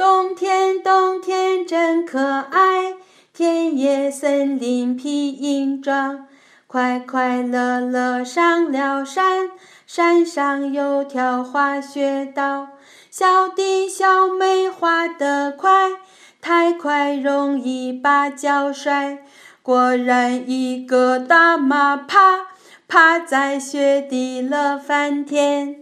冬天，冬天真可爱，田野森林披银装，快快乐乐上了山，山上有条滑雪道，小弟小妹滑得快，太快容易把脚摔，果然一个大马趴。趴在雪地乐翻天。